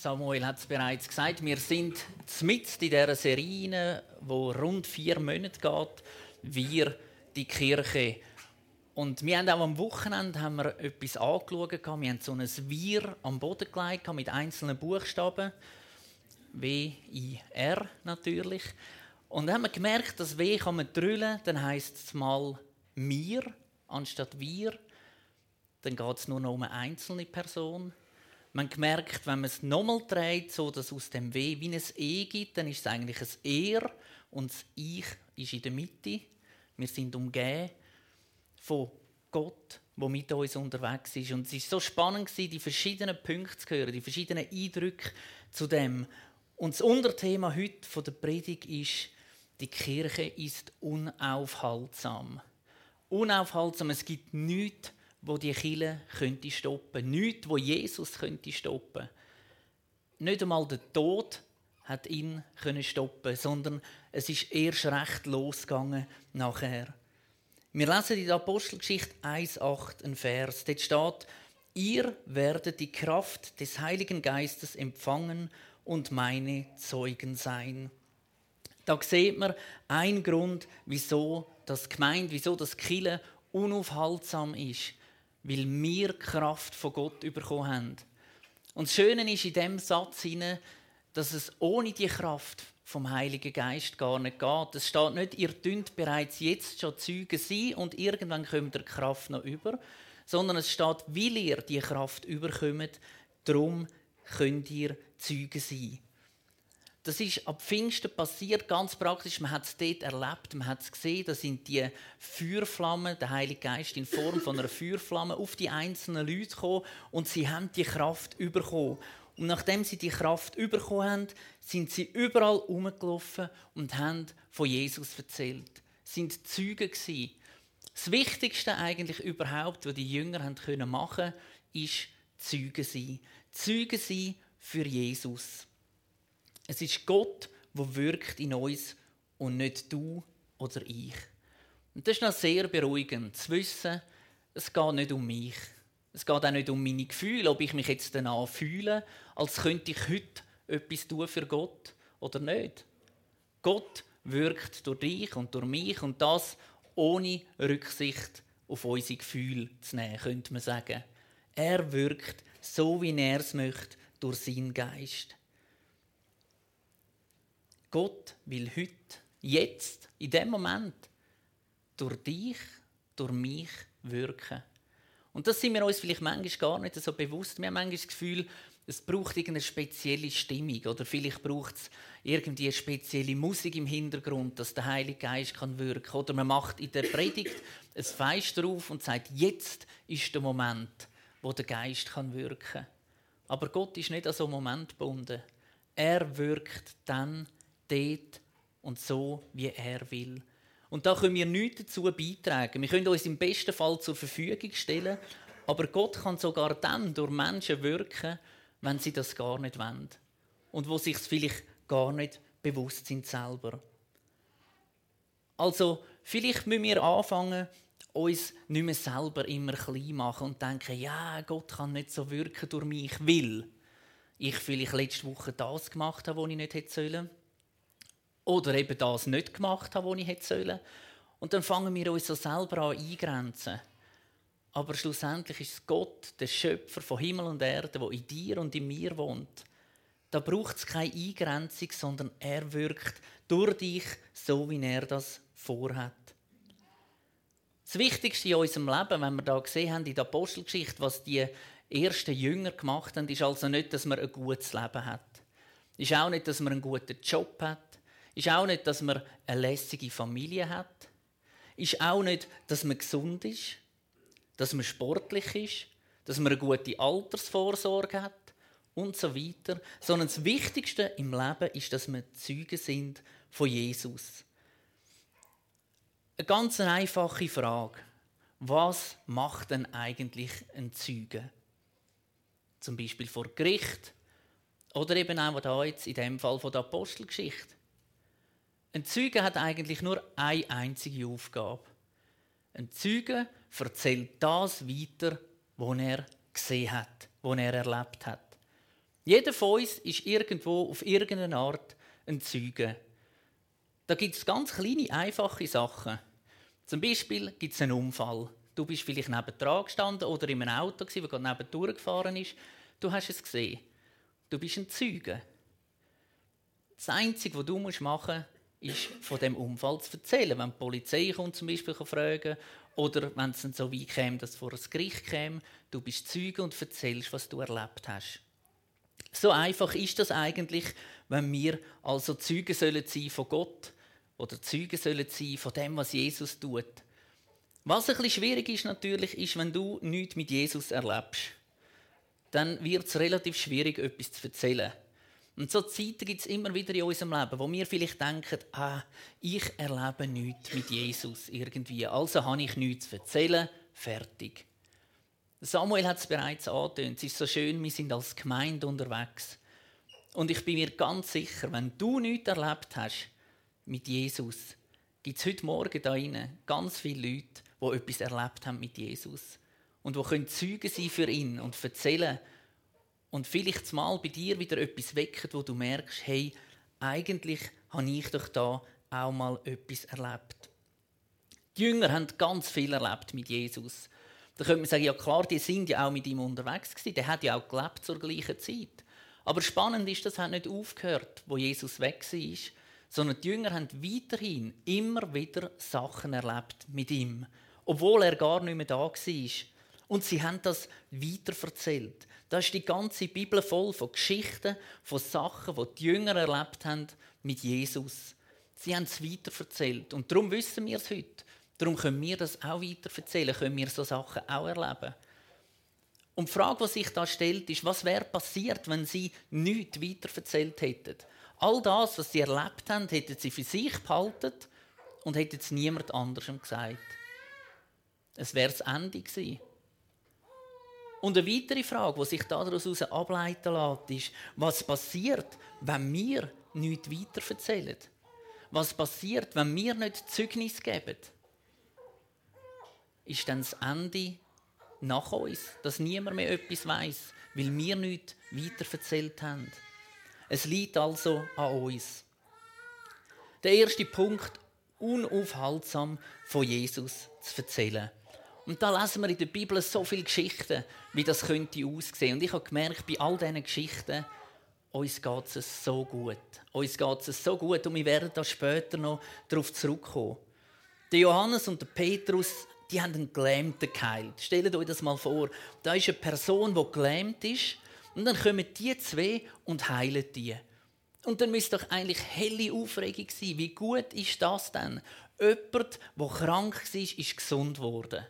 Samuel hat es bereits gesagt, wir sind mitten in dieser Serie, wo rund vier Monate geht, wir die Kirche. Und wir haben auch am Wochenende haben wir etwas angeschaut. Wir haben so ein Wir am Boden gelegt mit einzelnen Buchstaben. W, I, R natürlich. Und dann haben wir gemerkt, dass W kann man drüllen, dann heisst es mal mir anstatt wir. Dann geht es nur noch um eine einzelne Person. Man merkt, wenn man es nochmal dreht, so dass aus dem W wie ein E gibt, dann ist es eigentlich ein Er und das Ich ist in der Mitte. Wir sind umgeben von Gott, der mit uns unterwegs ist. Und es war so spannend, die verschiedenen Punkte zu hören, die verschiedenen Eindrücke zu dem. Und das Unterthema heute der Predigt ist, die Kirche ist unaufhaltsam. Unaufhaltsam, es gibt nichts, wo die Kille könnte stoppen, nichts, wo Jesus könnte stoppen. Nicht einmal der Tod hat ihn können stoppen, sondern es ist erst recht losgegangen nachher. Wir lesen in der Apostelgeschichte 1,8 ein Vers. Dort steht: Ihr werdet die Kraft des Heiligen Geistes empfangen und meine Zeugen sein. Da sieht man einen Grund, wieso das Gemeinde, wieso das Kille unaufhaltsam ist weil wir Kraft von Gott bekommen haben. Und das Schöne ist in dem Satz dass es ohne die Kraft vom Heiligen Geist gar nicht geht. Es steht nicht, ihr dünnt bereits jetzt schon Züge sein und irgendwann kommt der Kraft noch über, sondern es steht, weil ihr die Kraft überkommt, darum könnt ihr Züge sein. Das ist ab Pfingsten passiert, ganz praktisch. Man hat es dort erlebt, man hat es gesehen. Da sind die Feuerflammen, der Heilige Geist in Form von einer Feuerflamme auf die einzelnen Leute gekommen und sie haben die Kraft bekommen. Und nachdem sie die Kraft bekommen haben, sind sie überall herumgelaufen und haben von Jesus erzählt. Sind Zeugen. Das Wichtigste eigentlich überhaupt, was die Jünger haben können machen, ist Zeugen sein. Zeugen sein für Jesus. Es ist Gott, der wirkt in uns und nicht du oder ich. Und das ist noch sehr beruhigend, zu wissen, es geht nicht um mich. Es geht auch nicht um meine Gefühle, ob ich mich jetzt danach fühle, als könnte ich heute etwas tun für Gott oder nicht. Gott wirkt durch dich und durch mich und das ohne Rücksicht auf unsere Gefühle zu nehmen, könnte man sagen. Er wirkt so, wie er es möchte, durch seinen Geist. Gott will heute, jetzt, in dem Moment, durch dich, durch mich wirken. Und das sind wir uns vielleicht manchmal gar nicht so bewusst. Wir haben manchmal das Gefühl, es braucht irgendeine spezielle Stimmung oder vielleicht braucht es irgendwie eine spezielle Musik im Hintergrund, dass der Heilige Geist kann wirken. Oder man macht in der Predigt ein Fest drauf und sagt, jetzt ist der Moment, wo der Geist kann wirken. Aber Gott ist nicht an so einen Moment gebunden. Er wirkt dann, dort und so, wie er will. Und da können wir nichts dazu beitragen. Wir können uns im besten Fall zur Verfügung stellen, aber Gott kann sogar dann durch Menschen wirken, wenn sie das gar nicht wollen. Und wo sich vielleicht gar nicht bewusst sind selber. Also, vielleicht müssen wir anfangen, uns nicht mehr selber immer klein machen und denken, ja, Gott kann nicht so wirken durch mich, weil ich vielleicht letzte Woche das gemacht habe, was ich nicht hätte sollen oder eben das nicht gemacht habe, was ich hätte sollen. Und dann fangen wir uns so selber an eingrenzen. Aber schlussendlich ist es Gott, der Schöpfer von Himmel und Erde, der in dir und in mir wohnt. Da braucht es keine Eingrenzung, sondern er wirkt durch dich so, wie er das vorhat. Das Wichtigste in unserem Leben, wenn wir da gesehen haben in der Apostelgeschichte, was die ersten Jünger gemacht haben, ist also nicht, dass man ein gutes Leben hat. Ist auch nicht, dass man einen guten Job hat. Ist auch nicht, dass man eine lässige Familie hat. Ist auch nicht, dass man gesund ist, dass man sportlich ist, dass man eine gute Altersvorsorge hat und so weiter. Sondern das Wichtigste im Leben ist, dass wir Zeugen sind von Jesus. Eine ganz einfache Frage. Was macht denn eigentlich ein Zeuge? Zum Beispiel vor Gericht oder eben auch da jetzt in dem Fall von der Apostelgeschichte. Ein Zeuge hat eigentlich nur eine einzige Aufgabe. Ein Zeuge erzählt das weiter, was er gesehen hat, was er erlebt hat. Jeder von uns ist irgendwo auf irgendeine Art ein Zeuge. Da gibt es ganz kleine, einfache Sachen. Zum Beispiel gibt es einen Unfall. Du bist vielleicht neben dran gestanden oder in einem Auto, das gerade neben durchgefahren ist. Du hast es gesehen. Du bist ein Zeuge. Das Einzige, was du machen musst, ist, von dem Unfall zu erzählen. Wenn die Polizei kommt, zum Beispiel fragen oder wenn es dann so weit käme, dass es vor ein Gericht käme, du bist Zeuge und erzählst, was du erlebt hast. So einfach ist das eigentlich, wenn wir also Zeugen sollen sein von Gott oder Zeugen sollen sein von dem, was Jesus tut. Was ein bisschen schwierig ist natürlich, ist, wenn du nichts mit Jesus erlebst. Dann wird es relativ schwierig, etwas zu erzählen. Und so Zeiten gibt es immer wieder in unserem Leben, wo wir vielleicht denken, ah, ich erlebe nichts mit Jesus irgendwie, also habe ich nichts zu erzählen, fertig. Samuel hat es bereits angetönt, es ist so schön, wir sind als Gemeinde unterwegs. Und ich bin mir ganz sicher, wenn du nichts erlebt hast mit Jesus, gibt es heute Morgen da drinnen ganz viele Leute, die etwas erlebt haben mit Jesus. Und die können Zeugen sein für ihn und erzählen, und vielleicht mal bei dir wieder etwas wecken, wo du merkst, hey, eigentlich habe ich doch da auch mal etwas erlebt. Die Jünger haben ganz viel erlebt mit Jesus. Da könnte man sagen, ja klar, die sind ja auch mit ihm unterwegs gewesen. Der hat ja auch gelebt zur gleichen Zeit. Aber spannend ist, das hat nicht aufgehört, wo Jesus weg war, sondern die Jünger haben weiterhin immer wieder Sachen erlebt mit ihm, obwohl er gar nicht mehr da war. Und sie haben das weiterverzählt. Da ist die ganze Bibel voll von Geschichten, von Sachen, die die Jünger erlebt haben mit Jesus. Sie haben es weiterverzählt. Und darum wissen wir es heute. Darum können wir das auch weiterverzählen, können wir so Sachen auch erleben. Und die Frage, die sich da stellt, ist, was wäre passiert, wenn sie nichts weiterverzählt hätten? All das, was sie erlebt haben, hätten sie für sich behalten und hätten es niemand anderem gesagt. Es wäre das Ende gewesen. Und eine weitere Frage, die sich daraus ableiten lässt, ist, was passiert, wenn wir nichts weiter erzählen? Was passiert, wenn wir nicht Zeugnis geben? Ist dann das Ende nach uns, dass niemand mehr etwas weiß, weil wir nichts weiter erzählt haben? Es liegt also an uns. Der erste Punkt, unaufhaltsam von Jesus zu erzählen. Und da lesen wir in der Bibel so viele Geschichten, wie das könnte aussehen. Und ich habe gemerkt, bei all diesen Geschichten, uns geht es so gut. Uns geht es so gut und wir werden da später noch darauf zurückkommen. Der Johannes und der Petrus, die haben einen Gelähmten geheilt. Stellt euch das mal vor. Da ist eine Person, die gelähmt ist und dann kommen die zwei und heilen die. Und dann müsste doch eigentlich helle Aufregung sein. Wie gut ist das denn? Jemand, der krank war, ist gesund geworden.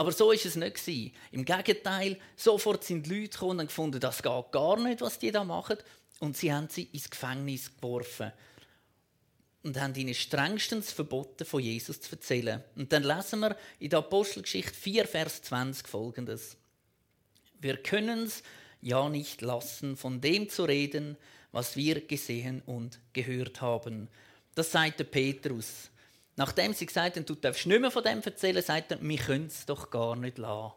Aber so ist es nicht Im Gegenteil, sofort sind Leute gekommen und gefunden, das geht gar nicht, was die da machen, und sie haben sie ins Gefängnis geworfen und haben ihnen strengstens verboten, von Jesus zu erzählen. Und dann lesen wir in der Apostelgeschichte 4, Vers 20 folgendes: Wir können es ja nicht lassen, von dem zu reden, was wir gesehen und gehört haben. Das sagt der Petrus. Nachdem sie gesagt haben, du darfst nicht mehr von dem erzählen, sagt er, wir können es doch gar nicht lassen.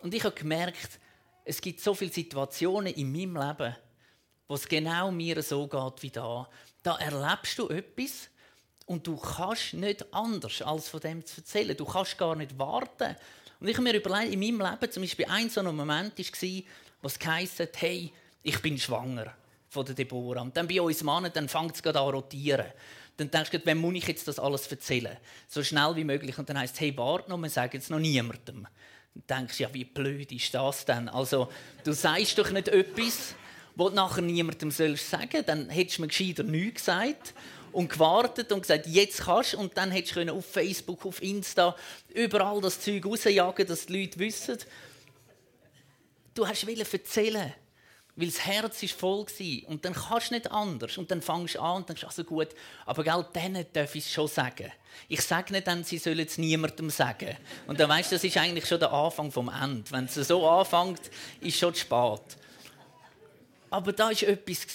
Und ich habe gemerkt, es gibt so viele Situationen in meinem Leben, wo es genau mir so geht wie da. Da erlebst du etwas und du kannst nicht anders, als von dem zu erzählen. Du kannst gar nicht warten. Und ich habe mir überlegt, in meinem Leben zum Beispiel ein so ein Moment war, was geheißen hat, hey, ich bin schwanger von der Deborah. Und dann bei uns Männern, dann fängt es gerade an rotieren dann denkst du, wem muss ich jetzt das alles erzählen? So schnell wie möglich. Und dann heißt es, hey, warte noch, wir sagen es noch niemandem. Dann denkst du, ja, wie blöd ist das denn? Also, du sagst doch nicht etwas, was du nachher niemandem sollst sagen. Dann hättest du mir gescheiter nichts gesagt und gewartet und gesagt, jetzt kannst du. Und dann hättest du auf Facebook, auf Insta, überall das Zeug rausjagen, dass die Leute wissen. Du hast erzählen weil das Herz ist voll war. Und dann kannst du nicht anders. Und dann fängst du an und denkst, also gut, aber gell, denen darf ich es schon sagen. Ich sage nicht dann, sie sollen es niemandem sagen. Und dann weißt du, das ist eigentlich schon der Anfang vom Ende. Wenn es so anfängt, ist schon zu spät. Aber da war etwas,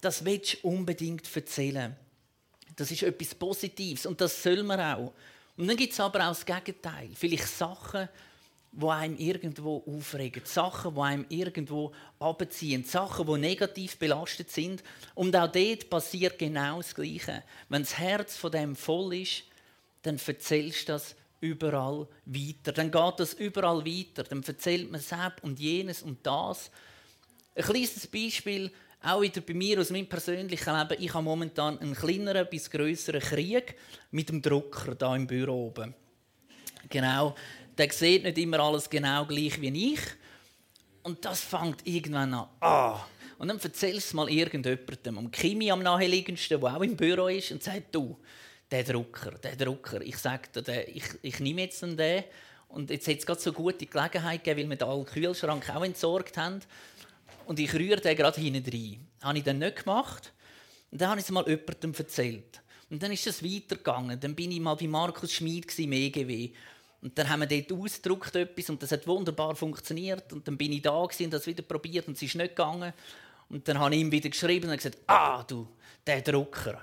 das willst du unbedingt erzählen. Das ist etwas Positives und das soll man auch. Und dann gibt es aber auch das Gegenteil. Vielleicht Sachen, die einem irgendwo aufregen, Sachen, die einem irgendwo abziehen, Sachen, die negativ belastet sind. Und auch dort passiert genau das Gleiche. Wenn das Herz von dem voll ist, dann erzählst du das überall weiter. Dann geht das überall weiter. Dann erzählt man selbst und jenes und das. Ein kleines Beispiel, auch wieder bei mir aus meinem persönlichen Leben. Ich habe momentan einen kleineren bis größeren Krieg mit dem Drucker da im Büro oben. Genau, der sieht nicht immer alles genau gleich wie ich. Und das fängt irgendwann an. Ah. Und dann erzählst du mal irgendjemandem, um Kimi am naheliegendsten, der auch im Büro ist, und sagt, du, der Drucker, der Drucker, ich dir, ich, ich nehme jetzt den. Und jetzt hat es gerade so gute Gelegenheit gegeben, weil wir den alten Kühlschrank auch entsorgt haben. Und ich rühre den gerade hinten rein. Das habe ich dann nicht gemacht. Und dann habe ich es mal jemandem erzählt. Und dann ist es weitergegangen. Dann bin ich mal bei Markus Schmid im EGW. Und dann haben wir dort ausgedruckt etwas und das hat wunderbar funktioniert. Und dann bin ich da und das wieder probiert und es ist nicht gegangen. Und dann habe ich ihm wieder geschrieben und gesagt, ah du, der Drucker.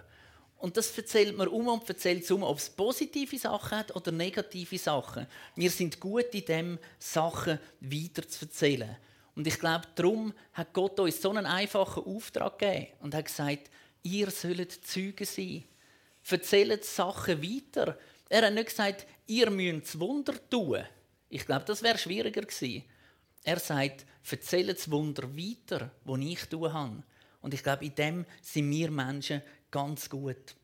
Und das erzählt man um und erzählt um, ob es positive Sachen hat oder negative Sachen. Wir sind gut in dem, Sachen weiter zu erzählen. Und ich glaube, darum hat Gott uns so einen einfachen Auftrag gegeben und hat gesagt, ihr sollt Zeugen sein. Erzählt Sachen weiter. Er hat nicht gesagt, ihr müsst das Wunder tun. Ich glaube, das wäre schwieriger gewesen. Er sagt, erzählt das Wunder weiter, das ich tun habe. Und ich glaube, in dem sind wir Menschen ganz gut.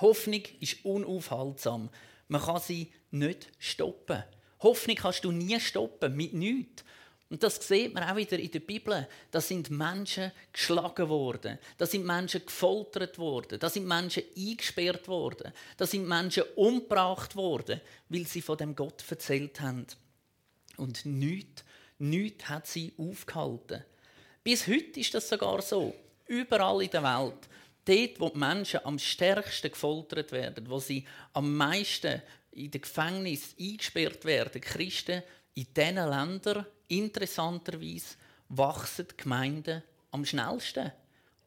Hoffnung ist unaufhaltsam. Man kann sie nicht stoppen. Hoffnung kannst du nie stoppen, mit nichts. Und das sieht man auch wieder in der Bibel. Da sind Menschen geschlagen worden. Da sind Menschen gefoltert worden. Da sind Menschen eingesperrt worden. Da sind Menschen umgebracht worden, weil sie von dem Gott erzählt haben. Und nichts, nichts hat sie aufgehalten. Bis heute ist das sogar so. Überall in der Welt. Dort, wo die Menschen am stärksten gefoltert werden, wo sie am meisten in den Gefängnis eingesperrt werden, Christen in diesen Ländern, interessanterweise, wachsen die Gemeinden am schnellsten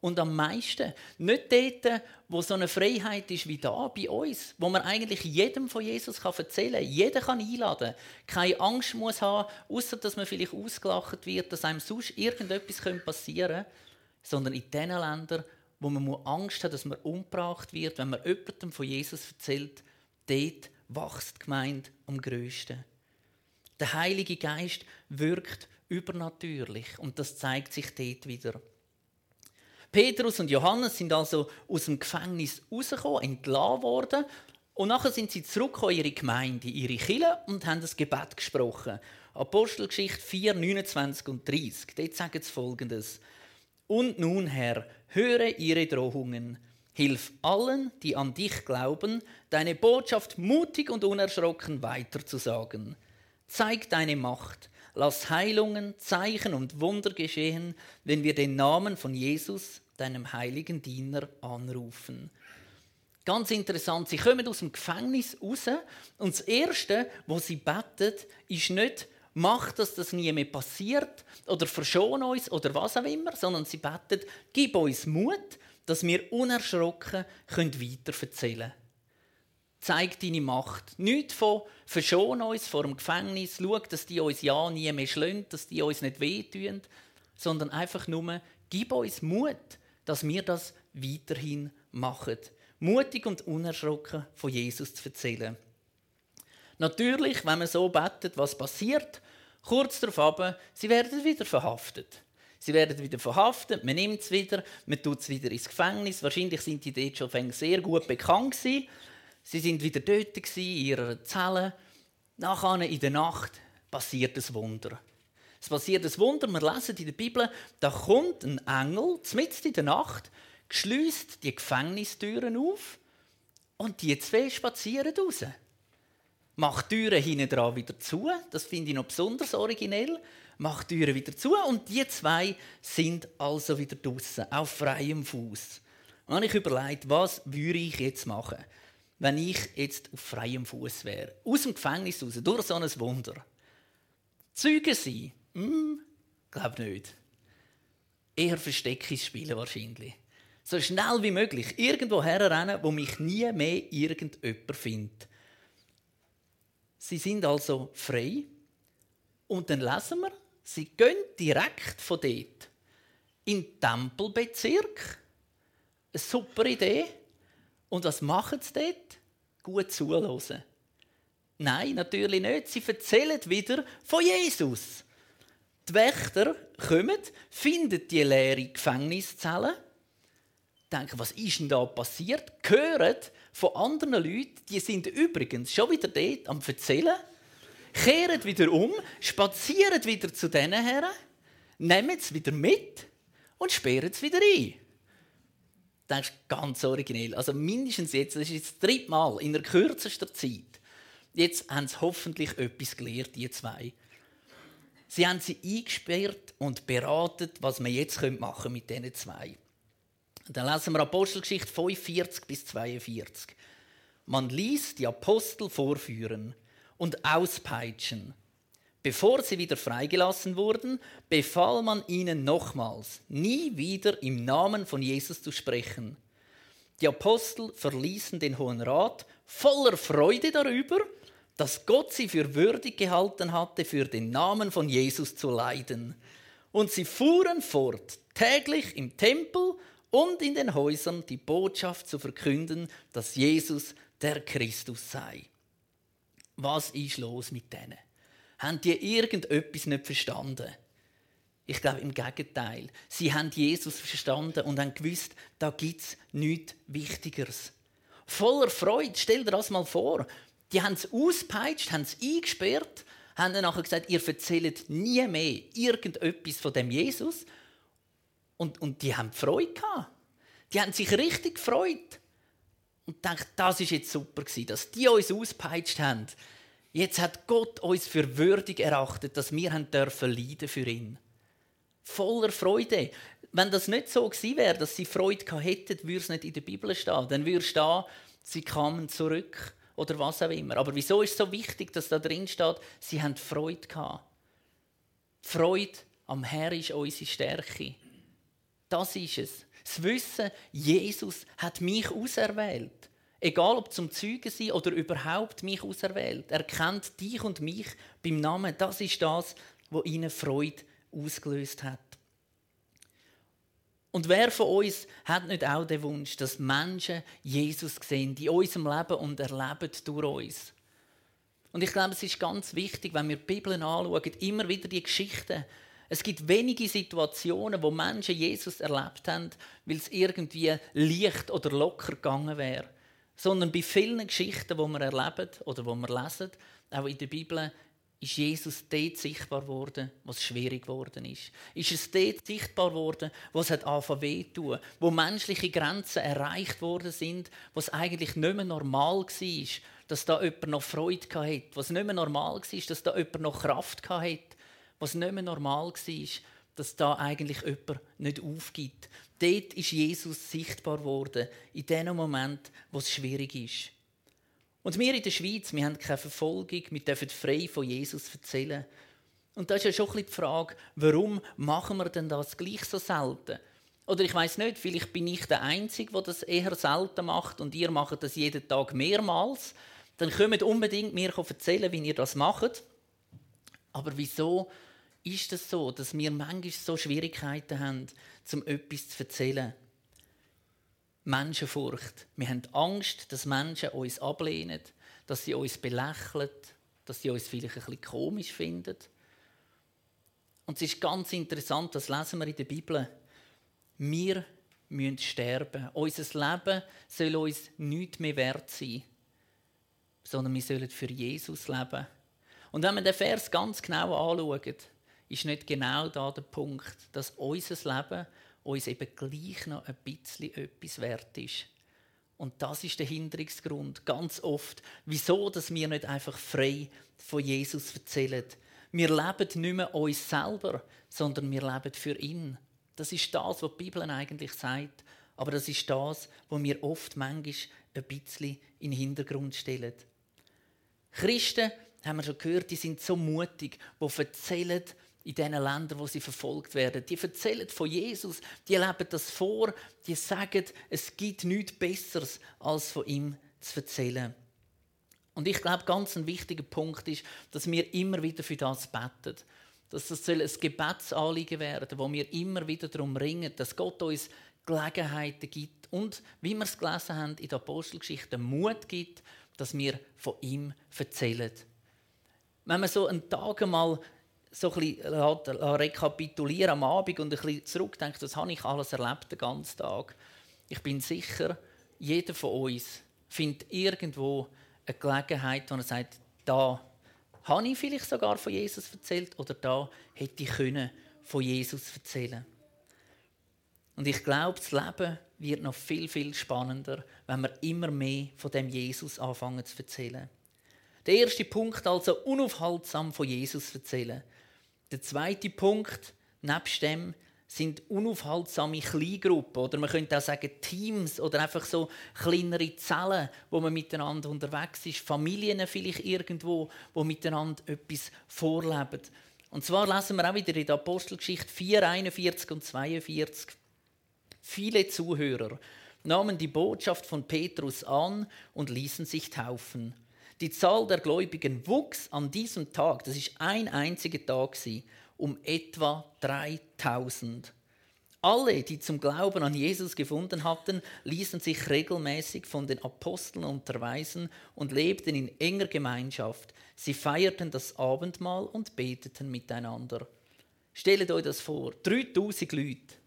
und am meisten. Nicht dort, wo so eine Freiheit ist wie da bei uns, wo man eigentlich jedem von Jesus erzählen kann. Jeder kann einladen, keine Angst muss haben, außer dass man vielleicht ausgelacht wird, dass einem sonst irgendetwas passieren könnte, sondern in den Ländern, wo man Angst hat, dass man umgebracht wird, wenn man jemandem von Jesus erzählt, dort wächst die Gemeinde am grössten. Der Heilige Geist wirkt übernatürlich und das zeigt sich dort wieder. Petrus und Johannes sind also aus dem Gefängnis rausgekommen, entlassen worden und nachher sind sie zurück in ihre Gemeinde, ihre Kirche und haben das Gebet gesprochen. Apostelgeschichte 4, 29 und 30. Dort sagen sie folgendes. Und nun, Herr, höre ihre Drohungen. Hilf allen, die an dich glauben, deine Botschaft mutig und unerschrocken weiterzusagen. Zeig deine Macht. Lass Heilungen, Zeichen und Wunder geschehen, wenn wir den Namen von Jesus, deinem heiligen Diener, anrufen. Ganz interessant, sie kommen aus dem Gefängnis raus und das Erste, was sie betet, ist nicht, mach, dass das nie mehr passiert oder verschon uns oder was auch immer, sondern sie betet, gib uns Mut, dass wir unerschrocken weiter erzählen können. Zeig deine Macht. Nicht von verschon uns vor dem Gefängnis, schau, dass die uns ja nie mehr schlagen, dass die uns nicht wehtun, sondern einfach nur, gib uns Mut, dass wir das weiterhin machen. Mutig und unerschrocken von Jesus zu erzählen. Natürlich, wenn man so betet, was passiert, kurz darauf sie werden wieder verhaftet. Sie werden wieder verhaftet, man nimmt es wieder, man tut es wieder ins Gefängnis. Wahrscheinlich sind die dort schon sehr gut bekannt gewesen. Sie sind wieder dort in ihrer Zelle. Nachher in der Nacht passiert ein Wunder. Es passiert ein Wunder, wir lesen in der Bibel, da kommt ein Engel, mitten in der Nacht, schließt die Gefängnistüren auf und die zwei spazieren raus. Macht die Türen hinten dran wieder zu, das finde ich noch besonders originell. Macht die Türen wieder zu und die zwei sind also wieder draußen auf freiem Fuß. Und ich überlegt, was würde ich jetzt machen? Wenn ich jetzt auf freiem Fuß wäre. Aus dem Gefängnis raus, durch so ein Wunder. Zeuge sein? Hm, glaube nicht. Eher Versteckis spielen wahrscheinlich. So schnell wie möglich irgendwo herrennen, wo mich nie mehr irgendjemand findet. Sie sind also frei, Und dann lesen wir, sie gehen direkt von dort in den Tempelbezirk. Eine super Idee. Und was machen sie dort? Gut zuhören. Nein, natürlich nicht. Sie erzählen wieder von Jesus. Die Wächter kommen, finden die leere Gefängniszelle, denken, was ist denn da passiert? Hören von anderen Leuten, die sind übrigens schon wieder dort am Erzählen, kehren wieder um, spazieren wieder zu denen her, nehmen es wieder mit und sperren es wieder ein. Das ist ganz originell. Also mindestens jetzt, das ist jetzt das dritte Mal in der kürzesten Zeit. Jetzt haben sie hoffentlich etwas gelernt, die zwei. Sie haben sie eingesperrt und beraten, was wir jetzt machen mit diesen zwei. Dann lesen wir Apostelgeschichte 45 bis 42. Man ließ die Apostel vorführen und auspeitschen. Bevor sie wieder freigelassen wurden, befahl man ihnen nochmals, nie wieder im Namen von Jesus zu sprechen. Die Apostel verließen den Hohen Rat voller Freude darüber, dass Gott sie für würdig gehalten hatte, für den Namen von Jesus zu leiden. Und sie fuhren fort, täglich im Tempel und in den Häusern die Botschaft zu verkünden, dass Jesus der Christus sei. Was ist los mit denen? Haben die irgendetwas nicht verstanden? Ich glaube im Gegenteil. Sie haben Jesus verstanden und haben gewusst, da gibt es nichts Wichtigeres. Voller Freude, stell dir das mal vor. Die haben es auspeitscht, haben es eingesperrt, haben dann nachher gesagt, ihr erzählt nie mehr irgendetwas von dem Jesus. Und, und die haben Freude gehabt. Die haben sich richtig gefreut. Und gedacht, das ist jetzt super dass die uns auspeitscht haben. Jetzt hat Gott uns für würdig erachtet, dass wir haben dürfen leiden für ihn. Voller Freude. Wenn das nicht so gewesen wäre, dass sie Freude hätten, würde es nicht in der Bibel stehen. Dann würde stehen, sie kamen zurück oder was auch immer. Aber wieso ist es so wichtig, dass da drin steht, sie haben Freude gehabt? Freude am Herr ist unsere Stärke. Das ist es. Das Wissen, Jesus hat mich auserwählt. Egal ob zum Zeugen sein oder überhaupt mich auserwählt. Er kennt dich und mich beim Namen. Das ist das, was ihnen Freude ausgelöst hat. Und wer von uns hat nicht auch den Wunsch, dass Menschen Jesus sehen in unserem Leben und erleben durch uns? Und ich glaube, es ist ganz wichtig, wenn wir die Bibel anschauen, immer wieder die Geschichten. Es gibt wenige Situationen, wo Menschen Jesus erlebt haben, weil es irgendwie leicht oder locker gegangen wäre. Sondern bei vielen Geschichten, die wir erleben oder die wir lesen, auch in der Bibel, ist Jesus dort sichtbar geworden, was schwierig geworden ist. Ist es dort sichtbar geworden, was hat angefangen wehtun, wo menschliche Grenzen erreicht worden sind, was eigentlich nicht mehr normal war, dass da jemand noch Freude hatte, was nicht mehr normal war, dass da jemand noch Kraft hatte, was nicht mehr normal war, dass da eigentlich jemand nicht aufgibt. Dort ist Jesus sichtbar geworden, in dem Moment, wo es schwierig ist. Und wir in der Schweiz, wir haben keine Verfolgung, wir dürfen frei von Jesus erzählen. Und da ist ja schon ein die Frage, warum machen wir denn das gleich so selten? Oder ich weiß nicht, vielleicht bin ich der Einzige, der das eher selten macht und ihr macht das jeden Tag mehrmals. Dann könnt unbedingt mir erzählen, wie ihr das macht. Aber wieso ist es das so, dass wir manchmal so Schwierigkeiten haben, um etwas zu erzählen? Menschenfurcht. Wir haben Angst, dass Menschen uns ablehnen, dass sie uns belächeln, dass sie uns vielleicht ein bisschen komisch finden. Und es ist ganz interessant, das lesen wir in der Bibel. Wir müssen sterben. Unser Leben soll uns nicht mehr wert sein, sondern wir sollen für Jesus leben. Und wenn wir den Vers ganz genau anschauen, ist nicht genau da der Punkt, dass unser Leben uns eben gleich noch ein bisschen etwas wert ist. Und das ist der Hinderungsgrund ganz oft, wieso dass wir nicht einfach frei von Jesus erzählen. Wir leben nicht mehr uns selber, sondern wir leben für ihn. Das ist das, was die Bibel eigentlich sagt. Aber das ist das, was wir oft manchmal ein bisschen in den Hintergrund stellen. Christen, haben wir schon gehört, die sind so mutig, die erzählen, in den Ländern, wo sie verfolgt werden. Die erzählen von Jesus, die leben das vor, die sagen, es gibt nichts Besseres, als von ihm zu erzählen. Und ich glaube, ganz ein wichtiger Punkt ist, dass wir immer wieder für das beten. Dass das ein Gebetsanliegen werden wo wir immer wieder darum ringen, dass Gott uns Gelegenheiten gibt und, wie wir es gelesen haben in der Apostelgeschichte, Mut gibt, dass wir von ihm erzählen. Wenn man so einen Tag mal so ein bisschen rekapitulieren am Abend und ein bisschen zurückdenkt, was habe ich alles erlebt den ganzen Tag. Ich bin sicher, jeder von uns findet irgendwo eine Gelegenheit, wo er sagt, da habe ich vielleicht sogar von Jesus erzählt oder da hätte ich können von Jesus erzählen Und ich glaube, das Leben wird noch viel, viel spannender, wenn wir immer mehr von dem Jesus anfangen zu erzählen. Der erste Punkt also unaufhaltsam von Jesus erzählen. Der zweite Punkt, nebst dem, sind unaufhaltsame Kleingruppen oder man könnte auch sagen Teams oder einfach so kleinere Zellen, wo man miteinander unterwegs ist, Familien vielleicht irgendwo, wo miteinander etwas vorleben. Und zwar lesen wir auch wieder in der Apostelgeschichte 4, 41 und 42. Viele Zuhörer nahmen die Botschaft von Petrus an und ließen sich taufen. Die Zahl der Gläubigen wuchs an diesem Tag, das ist ein einziger Tag, um etwa 3000. Alle, die zum Glauben an Jesus gefunden hatten, ließen sich regelmäßig von den Aposteln unterweisen und lebten in enger Gemeinschaft. Sie feierten das Abendmahl und beteten miteinander. Stellt euch das vor, 3000 Leute.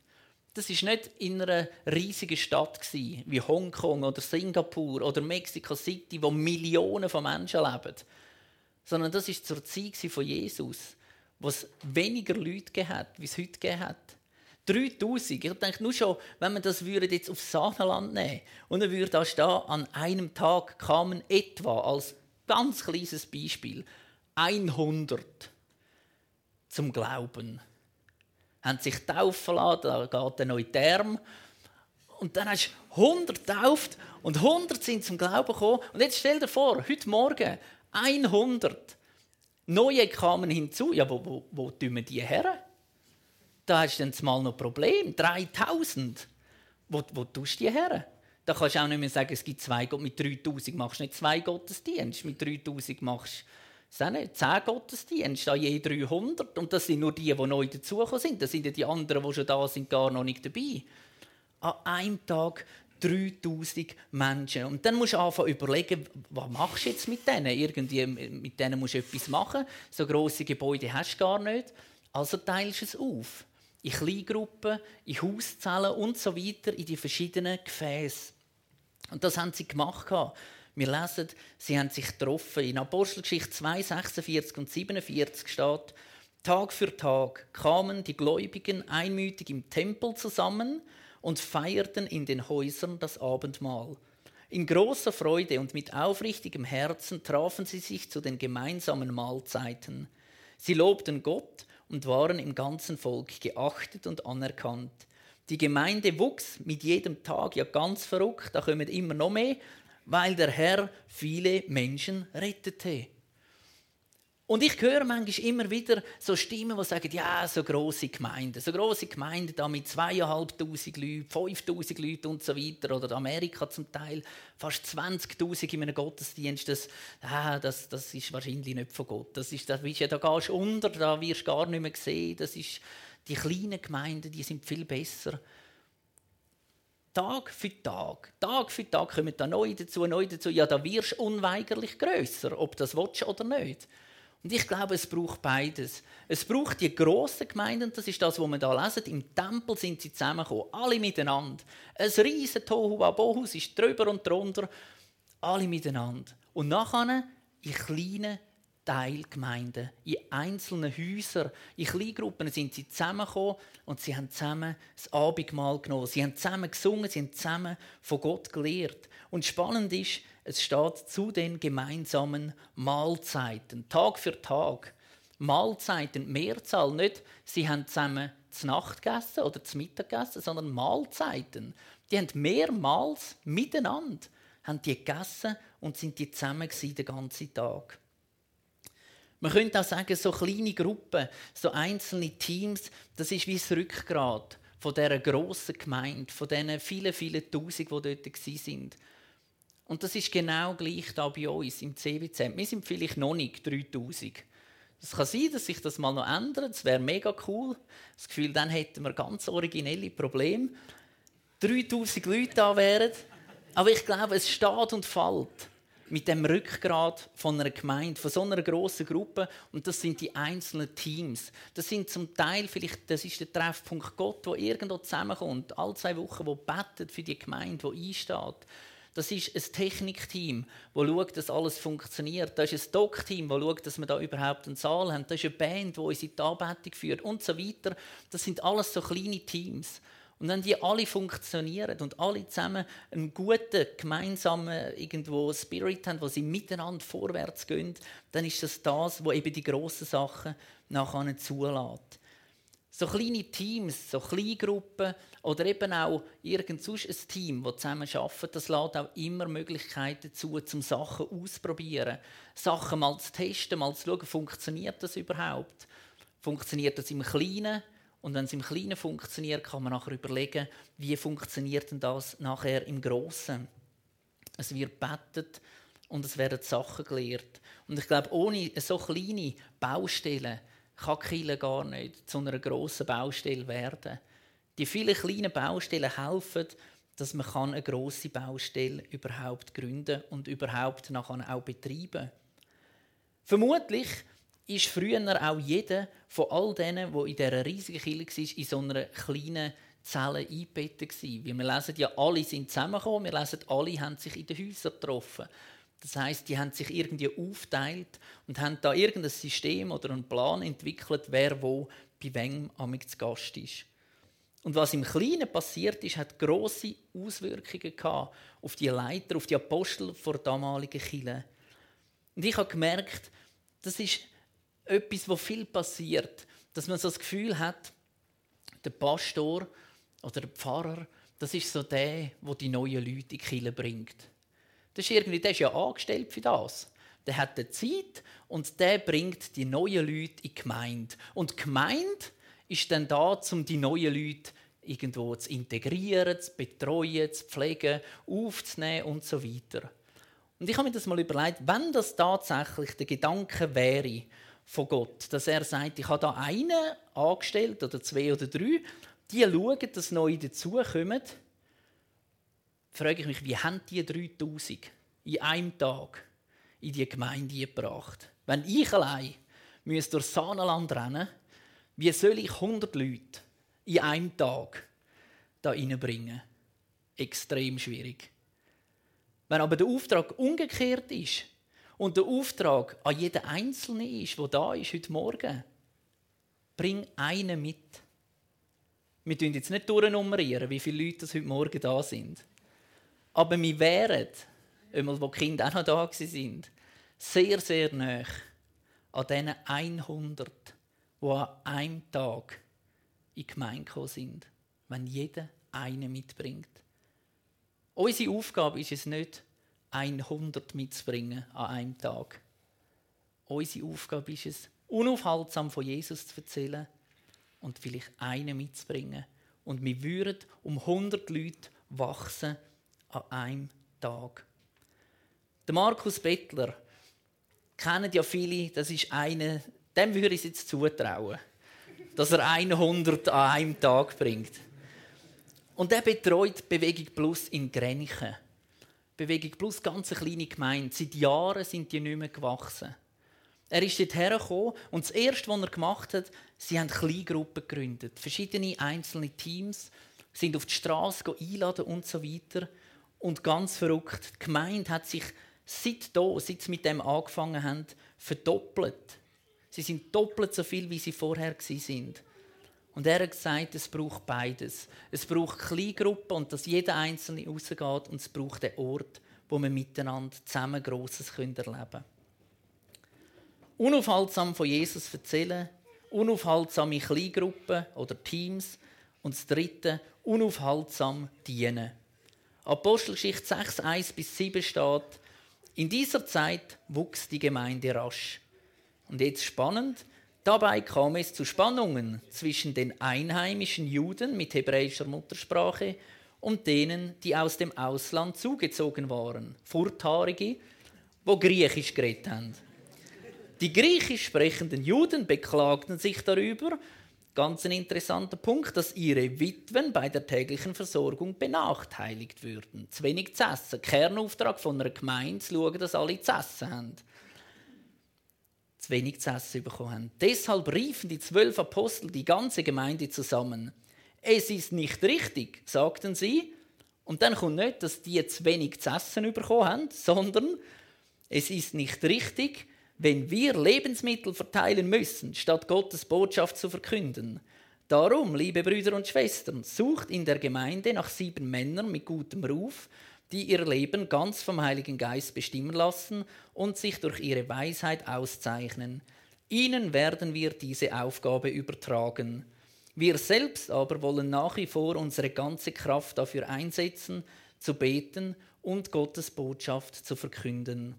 Das ist nicht in einer riesigen Stadt wie Hongkong oder Singapur oder Mexico City, wo Millionen von Menschen leben, sondern das ist zur Zeit von Jesus wo es weniger Leute gegeben wie es heute gegeben hat. 3000. Ich denke nur schon, wenn man das jetzt aufs Sahnenland nehmen und dann würde da an einem Tag kamen etwa, als ganz kleines Beispiel, 100 zum Glauben. Haben sich taufen lassen, da geht der neue Term. Und dann hast du 100 getauft und 100 sind zum Glauben gekommen. Und jetzt stell dir vor, heute Morgen 100 Neue kamen hinzu. Ja, wo, wo, wo tun wir die her? Da hast du dann mal noch ein Problem. 3000. Wo, wo tust du die her? Da kannst du auch nicht mehr sagen, es gibt zwei Gott. Mit 3000 machst du nicht zwei Gottesdienste. Mit 3000 machst du 10 Gottesdienste, je 300. Und das sind nur die, die neu dazugekommen sind. Das sind ja die anderen, die schon da sind, gar noch nicht dabei. An einem Tag 3000 Menschen. Und dann musst du anfangen zu überlegen, was machst du jetzt mit denen? Irgendwie, mit denen musst du etwas machen. So grosse Gebäude hast du gar nicht. Also teilst du es auf. In Kleingruppen, in Hauszellen und so weiter, in die verschiedenen Gefäße. Und das haben sie gemacht. Wir lesen, sie haben sich getroffen. In Apostelgeschichte 2, 46 und 47 steht, Tag für Tag kamen die Gläubigen einmütig im Tempel zusammen – und feierten in den Häusern das Abendmahl. In großer Freude und mit aufrichtigem Herzen trafen sie sich zu den gemeinsamen Mahlzeiten. Sie lobten Gott und waren im ganzen Volk geachtet und anerkannt. Die Gemeinde wuchs mit jedem Tag ja ganz verrückt, da kommen immer noch mehr, weil der Herr viele Menschen rettete. Und ich höre manchmal immer wieder so Stimmen, die sagen, ja, so große Gemeinden, so große Gemeinden da mit zweieinhalbtausend Leuten, fünftausend Leuten und so weiter, oder Amerika zum Teil fast 20.000 in einem Gottesdienst, das, ah, das, das ist wahrscheinlich nicht von Gott. Das ist, das, ja, da gehst du unter, da wirst du gar nicht mehr sehen. Das ist, die kleinen Gemeinden, die sind viel besser. Tag für Tag, Tag für Tag kommen da neu dazu, neu dazu. Ja, da wirst du unweigerlich grösser, ob das willst oder nicht. Und ich glaube, es braucht beides. Es braucht die grossen Gemeinden, das ist das, was wir hier lesen. Im Tempel sind sie zusammengekommen, alle miteinander. Ein riesen Tohuwabohus ist drüber und drunter, alle miteinander. Und nachher in kleinen Teilgemeinden, in einzelnen Häusern, in Kleingruppen sind sie zusammengekommen und sie haben zusammen das Abendmahl genommen. Sie haben zusammen gesungen, sie haben zusammen von Gott gelehrt. Und spannend ist, es steht zu den gemeinsamen Mahlzeiten, Tag für Tag. Mahlzeiten, Mehrzahl, nicht sie haben zusammen zu Nacht gegessen oder zu Mittag gegessen, sondern Mahlzeiten. Die haben mehrmals miteinander haben die gegessen und sind die zusammen den ganzen Tag. Man könnte auch sagen, so kleine Gruppen, so einzelne Teams, das ist wie das Rückgrat von dieser grossen Gemeinde, von diesen vielen, vielen Tausend, die dort waren. Und das ist genau gleich da bei uns im CWZ. Wir sind vielleicht noch nicht 3000. Es kann sein, dass sich das mal noch ändert. Das wäre mega cool. Das Gefühl, dann hätten wir ganz originelle Probleme. 3000 Leute da wären. Aber ich glaube, es steht und fällt mit dem Rückgrat von einer Gemeinde, von so einer großen Gruppe. Und das sind die einzelnen Teams. Das sind zum Teil vielleicht, das ist der Treffpunkt Gott, wo irgendwo zusammenkommt, alle zwei Wochen, wo betet für die Gemeinde, wo einsteht. Das ist ein Technikteam, das schaut, dass alles funktioniert. Das ist ein Doc-Team, das schaut, dass wir da überhaupt einen Saal haben. Das ist eine Band, die uns in die Anbetung führt und so weiter. Das sind alles so kleine Teams. Und wenn die alle funktionieren und alle zusammen einen guten, gemeinsamen irgendwo Spirit haben, wo sie miteinander vorwärts gehen, dann ist das das, was eben die grossen Sachen nachher zulässt. So kleine Teams, so Kleingruppen oder eben auch irgend sonst ein Team, das zusammen arbeitet, das lädt auch immer Möglichkeiten zu, um Sachen auszuprobieren. Sachen mal zu testen, mal zu schauen, funktioniert das überhaupt? Funktioniert das im Kleinen? Und wenn es im Kleinen funktioniert, kann man nachher überlegen, wie funktioniert denn das nachher im Großen. Es wird bettet und es werden Sachen gelehrt. Und ich glaube, ohne so kleine Baustellen kann Kille gar nicht zu einer grossen Baustelle werden. Die vielen kleinen Baustellen helfen, dass man eine grosse Baustelle überhaupt gründen und überhaupt nachher auch betreiben. Vermutlich ist früher auch jeder von all denen, die in dieser riesigen Kirche war, in so einer kleinen Zelle eingebettet wir lesen ja, alle sind zusammengekommen, wir lesen, alle haben sich in den Häusern getroffen. Das heißt, die haben sich irgendwie aufteilt und haben da irgendein System oder einen Plan entwickelt, wer wo bei wem amig zu Gast ist. Und was im Kleinen passiert ist, hat große Auswirkungen gehabt auf die Leiter, auf die Apostel vor der damaligen Kirche. Und ich habe gemerkt, das ist etwas, wo viel passiert, dass man so das Gefühl hat, der Pastor oder der Pfarrer, das ist so der, der die neuen Leute in die Kirche bringt. Das ist irgendwie, der ist ja angestellt für das. Der hat die Zeit und der bringt die neuen Leute in die Gemeinde. Und die Gemeinde ist dann da, um die neuen Leute irgendwo zu integrieren, zu betreuen, zu pflegen, aufzunehmen und so weiter. Und ich habe mir das mal überlegt, wenn das tatsächlich der Gedanke wäre von Gott, dass er sagt, ich habe da einen angestellt oder zwei oder drei, die schauen, dass neue dazukommen, frage ich mich, wie haben die 3000 in einem Tag in die Gemeinde gebracht? Wenn ich allein müsste durch Saanenland rennen, wie soll ich 100 Leute in einem Tag da reinbringen? Extrem schwierig. Wenn aber der Auftrag umgekehrt ist und der Auftrag an jeden Einzelnen ist, der da ist heute Morgen, bring einen mit. Wir tun jetzt nicht durchnummerieren, wie viele Leute heute Morgen da sind. Aber wir wären, einmal, wo die Kinder auch noch da waren, sehr, sehr nah an diesen 100, die an einem Tag in die Gemeinde gekommen sind, wenn jeder einen mitbringt. Unsere Aufgabe ist es nicht, 100 mitzubringen an einem Tag. Unsere Aufgabe ist es, unaufhaltsam von Jesus zu erzählen und vielleicht einen mitzubringen. Und wir würden um 100 Leute wachsen an einem Tag. Der Markus Bettler kennen ja viele, das ist einer, dem würde ich jetzt zutrauen, dass er 100 an einem Tag bringt. Und er betreut Bewegung Plus in Grenchen. Bewegung Plus, ganz eine kleine Gemeinde. Seit Jahren sind die nicht mehr gewachsen. Er ist dort hergekommen und das Erste, was er gemacht hat, sie haben Kleingruppen gegründet. Verschiedene einzelne Teams sind auf die Straße einladen und so weiter. Und ganz verrückt, die Gemeinde hat sich seit da, seit sie mit dem angefangen haben, verdoppelt. Sie sind doppelt so viel, wie sie vorher sind. Und er hat gesagt, es braucht beides. Es braucht Kleingruppen und dass jeder Einzelne rausgeht und es braucht den Ort, wo wir miteinander zusammen Grosses erleben können. Unaufhaltsam von Jesus erzählen, unaufhaltsame Kleingruppen oder Teams und das Dritte, unaufhaltsam dienen. Apostelgeschichte 6, 1 bis 7 steht, in dieser Zeit wuchs die Gemeinde rasch. Und jetzt spannend, dabei kam es zu Spannungen zwischen den einheimischen Juden mit hebräischer Muttersprache und denen, die aus dem Ausland zugezogen waren, Furthaarige, wo Griechisch geredet haben. Die griechisch sprechenden Juden beklagten sich darüber, ganz ein interessanter Punkt, dass ihre Witwen bei der täglichen Versorgung benachteiligt würden. Zu wenig zu essen. Kernauftrag von einer Gemeinde zu schauen, dass alle zu essen haben. Zu wenig zu essen bekommen haben. Deshalb riefen die zwölf Apostel die ganze Gemeinde zusammen. Es ist nicht richtig, sagten sie. Und dann kommt nicht, dass die zu wenig zu essen bekommen haben, sondern es ist nicht richtig, wenn wir Lebensmittel verteilen müssen, statt Gottes Botschaft zu verkünden. Darum, liebe Brüder und Schwestern, sucht in der Gemeinde nach sieben Männern mit gutem Ruf, die ihr Leben ganz vom Heiligen Geist bestimmen lassen und sich durch ihre Weisheit auszeichnen. Ihnen werden wir diese Aufgabe übertragen. Wir selbst aber wollen nach wie vor unsere ganze Kraft dafür einsetzen, zu beten und Gottes Botschaft zu verkünden.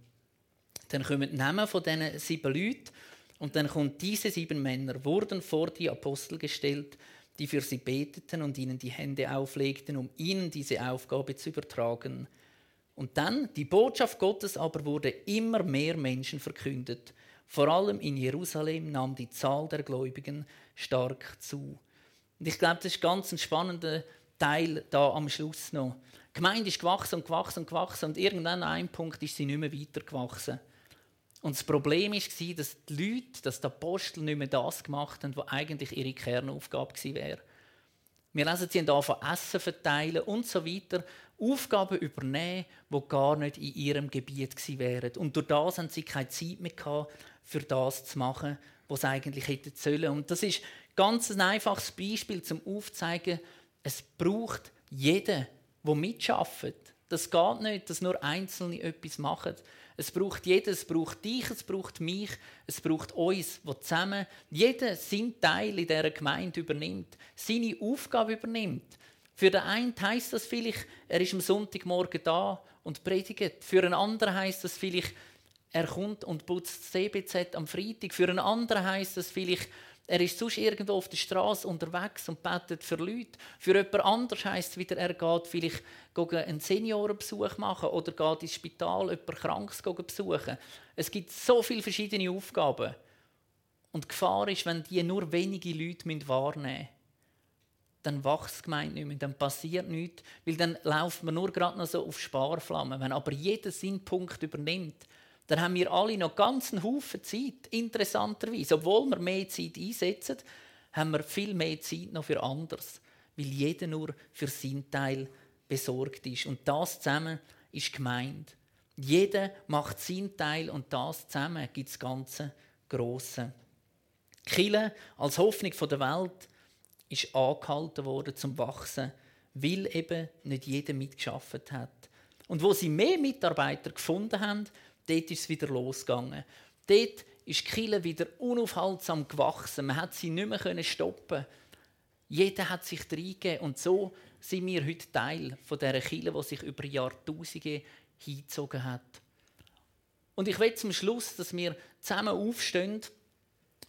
Dann kommen die Namen von diesen sieben Leuten und dann kommen diese sieben Männer, wurden vor die Apostel gestellt, die für sie beteten und ihnen die Hände auflegten, um ihnen diese Aufgabe zu übertragen. Und dann, die Botschaft Gottes aber wurde immer mehr Menschen verkündet. Vor allem in Jerusalem nahm die Zahl der Gläubigen stark zu. Und ich glaube, das ist ganz ein spannender Teil da am Schluss noch. Die Gemeinde ist gewachsen und gewachsen und gewachsen und irgendwann an einem Punkt ist sie nicht mehr weiter gewachsen. Und das Problem war, dass die Leute, dass die Apostel nicht mehr das gemacht haben, was eigentlich ihre Kernaufgabe gewesen wäre. Wir lesen, sie haben von Essen verteilen und so weiter. Aufgaben übernehmen, die gar nicht in ihrem Gebiet gewesen wären. Und durch das haben sie keine Zeit mehr gehabt, für das zu machen, was sie eigentlich hätten sollen. Und das ist ganz ein einfaches Beispiel, zum aufzuzeigen, es braucht jeden, der mitschafft. Das geht nicht, dass nur Einzelne etwas machen, es braucht jeden, es braucht dich, es braucht mich, es braucht uns, wo zusammen jeder seinen Teil in dieser Gemeinde übernimmt, seine Aufgabe übernimmt. Für den einen heisst das vielleicht, er ist am Sonntagmorgen da und predigt. Für einen anderen heisst das vielleicht, er kommt und putzt das CBZ am Freitag. Für einen anderen heisst das vielleicht, er ist sonst irgendwo auf der Straße unterwegs und betet für Leute. Für jemand anderes heisst es wieder, er geht vielleicht einen Seniorenbesuch machen oder geht ins Spital jemand Krankes besuchen. Es gibt so viele verschiedene Aufgaben. Und die Gefahr ist, wenn die nur wenige Leute wahrnehmen müssen, dann wächst die Gemeinde nicht mehr, dann passiert nichts, weil dann laufen wir nur gerade noch so auf Sparflammen. Wenn aber jeder seinen Punkt übernimmt, dann haben wir alle noch ganz einen Haufen Zeit, interessanterweise. Obwohl wir mehr Zeit einsetzen, haben wir viel mehr Zeit noch für anderes, weil jeder nur für seinen Teil besorgt ist. Und das zusammen ist gemeint. Jeder macht seinen Teil und das zusammen gibt das ganze Grosse. Kille als Hoffnung der Welt ist angehalten worden zum Wachsen, weil eben nicht jeder mitgeschafft hat. Und wo sie mehr Mitarbeiter gefunden haben, dort ist es wieder losgegangen. Dort ist die Kille wieder unaufhaltsam gewachsen. Man hat sie nicht mehr stoppen. Jeder hat sich reingegeben. Und so sind wir heute Teil von dieser Kille, die sich über Jahrtausende hingezogen hat. Und ich will zum Schluss, dass wir zusammen aufstehen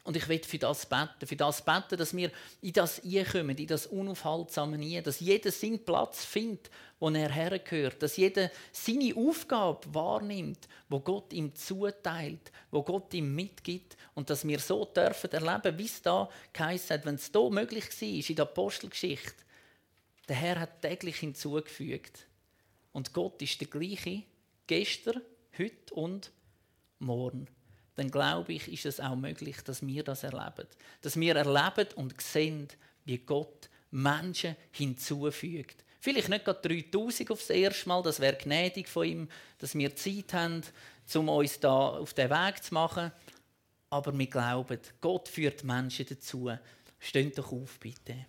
und ich will für das beten, für das beten, dass wir in das einkommen, in das unaufhaltsame Nie, dass jeder seinen Platz findet, wo er hergehört, dass jeder seine Aufgabe wahrnimmt, wo Gott ihm zuteilt, wo Gott ihm mitgibt und dass wir so dürfen erleben, wie es da geheißen hat, wenn es hier möglich war, in der Apostelgeschichte. Der Herr hat täglich hinzugefügt. Und Gott ist der gleiche, gestern, heute und morgen dann glaube ich, ist es auch möglich, dass wir das erleben. Dass wir erleben und sehen, wie Gott Menschen hinzufügt. Vielleicht nicht gerade 3000 aufs erste Mal, das wäre gnädig von ihm, dass wir Zeit haben, um uns da auf den Weg zu machen. Aber wir glauben, Gott führt Menschen dazu. Steht doch auf, bitte.